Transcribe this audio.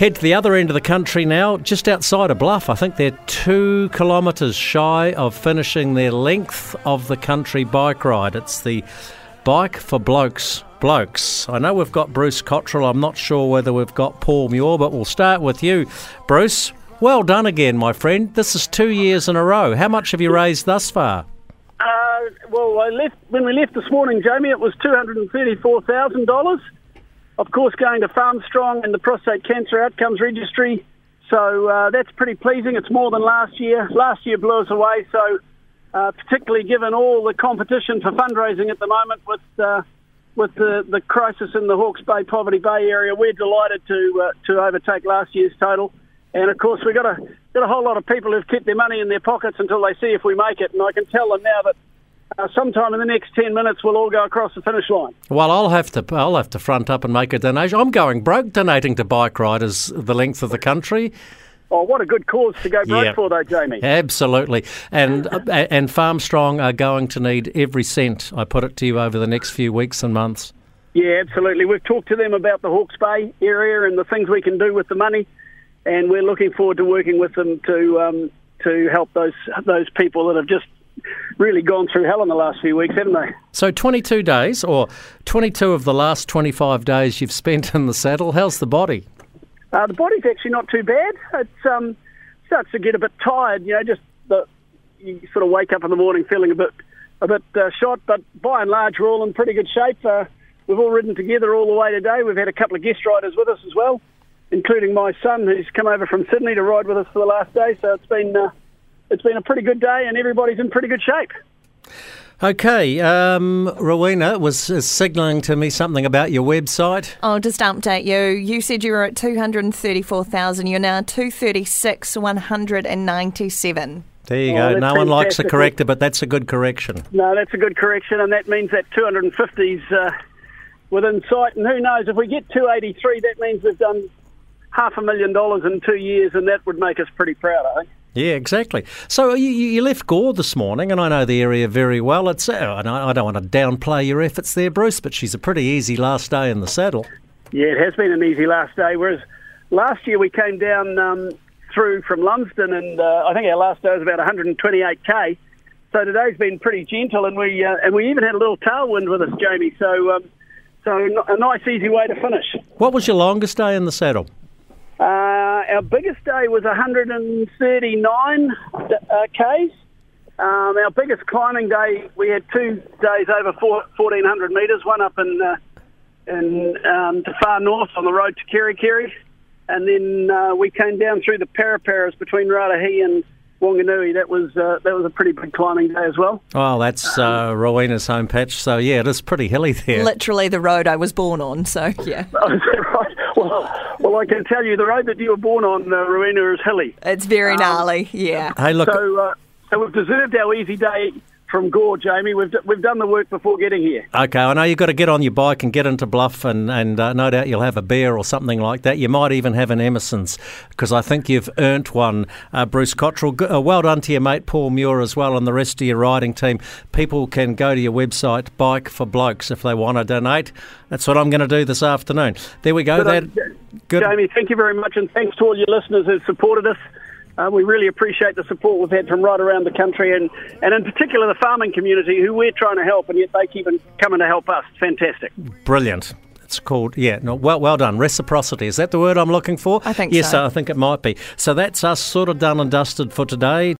Head to the other end of the country now, just outside a Bluff. I think they're two kilometres shy of finishing their length of the country bike ride. It's the Bike for Blokes. Blokes. I know we've got Bruce Cotterill. I'm not sure whether we've got Paul Muir, but we'll start with you. Bruce, well done again, my friend. This is two years in a row. How much have you raised thus far? Uh, well, I left, when we left this morning, Jamie, it was $234,000 of course, going to FarmStrong and the Prostate Cancer Outcomes Registry. So uh, that's pretty pleasing. It's more than last year. Last year blew us away. So, uh, particularly given all the competition for fundraising at the moment with uh, with the, the crisis in the Hawke's Bay, Poverty Bay area, we're delighted to uh, to overtake last year's total. And of course, we've got a got a whole lot of people who've kept their money in their pockets until they see if we make it. And I can tell them now that uh, sometime in the next ten minutes we'll all go across the finish line. Well, I'll have to I'll have to front up and make a donation. I'm going broke donating to bike riders the length of the country. Oh, what a good cause to go broke for, though, Jamie. Absolutely, and and FarmStrong are going to need every cent. I put it to you over the next few weeks and months. Yeah, absolutely. We've talked to them about the Hawke's Bay area and the things we can do with the money, and we're looking forward to working with them to um, to help those those people that have just really gone through hell in the last few weeks, haven't they? So 22 days, or 22 of the last 25 days you've spent in the saddle. How's the body? Uh, the body's actually not too bad. It um, starts to get a bit tired, you know, just the, you sort of wake up in the morning feeling a bit a bit uh, shot, but by and large we're all in pretty good shape. Uh, we've all ridden together all the way today. We've had a couple of guest riders with us as well, including my son who's come over from Sydney to ride with us for the last day. So it's been uh, it's been a pretty good day and everybody's in pretty good shape. Okay, um, Rowena was signalling to me something about your website. I'll just update you. You said you were at 234,000. You're now 236,197. There you oh, go. No one likes a corrector, but that's a good correction. No, that's a good correction, and that means that 250's uh, within sight. And who knows, if we get 283, that means we've done half a million dollars in two years, and that would make us pretty proud, I think. Yeah, exactly. So you, you left Gore this morning, and I know the area very well. It's uh, I don't want to downplay your efforts there, Bruce, but she's a pretty easy last day in the saddle. Yeah, it has been an easy last day. Whereas last year we came down um, through from Lumsden, and uh, I think our last day was about 128k. So today's been pretty gentle, and we uh, and we even had a little tailwind with us, Jamie. So um, so a nice, easy way to finish. What was your longest day in the saddle? Uh, our biggest day was 139 uh, Ks. Um, our biggest climbing day, we had two days over 1,400 metres, one up in, uh, in um, the far north on the road to Kerikeri. And then uh, we came down through the Paraparas between Raetihi and Wanganui. That was uh, that was a pretty big climbing day as well. Well, that's uh, Rowena's home patch, so yeah, it is pretty hilly there. Literally the road I was born on, so yeah. oh, is that right? Well, well, I can tell you the road that you were born on, uh, Rowena, is hilly. It's very um, gnarly, yeah. Hey, look. So, uh, so we've deserved our easy day from Gore, Jamie. We've, we've done the work before getting here. Okay, I know you've got to get on your bike and get into Bluff, and, and uh, no doubt you'll have a beer or something like that. You might even have an Emerson's, because I think you've earned one. Uh, Bruce Cotterill, uh, well done to your mate Paul Muir as well, and the rest of your riding team. People can go to your website, Bike for Blokes, if they want to donate. That's what I'm going to do this afternoon. There we go. That, good. Jamie, thank you very much, and thanks to all your listeners who've supported us. Uh, we really appreciate the support we've had from right around the country, and, and in particular the farming community, who we're trying to help, and yet they keep coming to help us. Fantastic. Brilliant. It's called, yeah, no, well, well done. Reciprocity. Is that the word I'm looking for? I think yes, so. I think it might be. So that's us sort of done and dusted for today.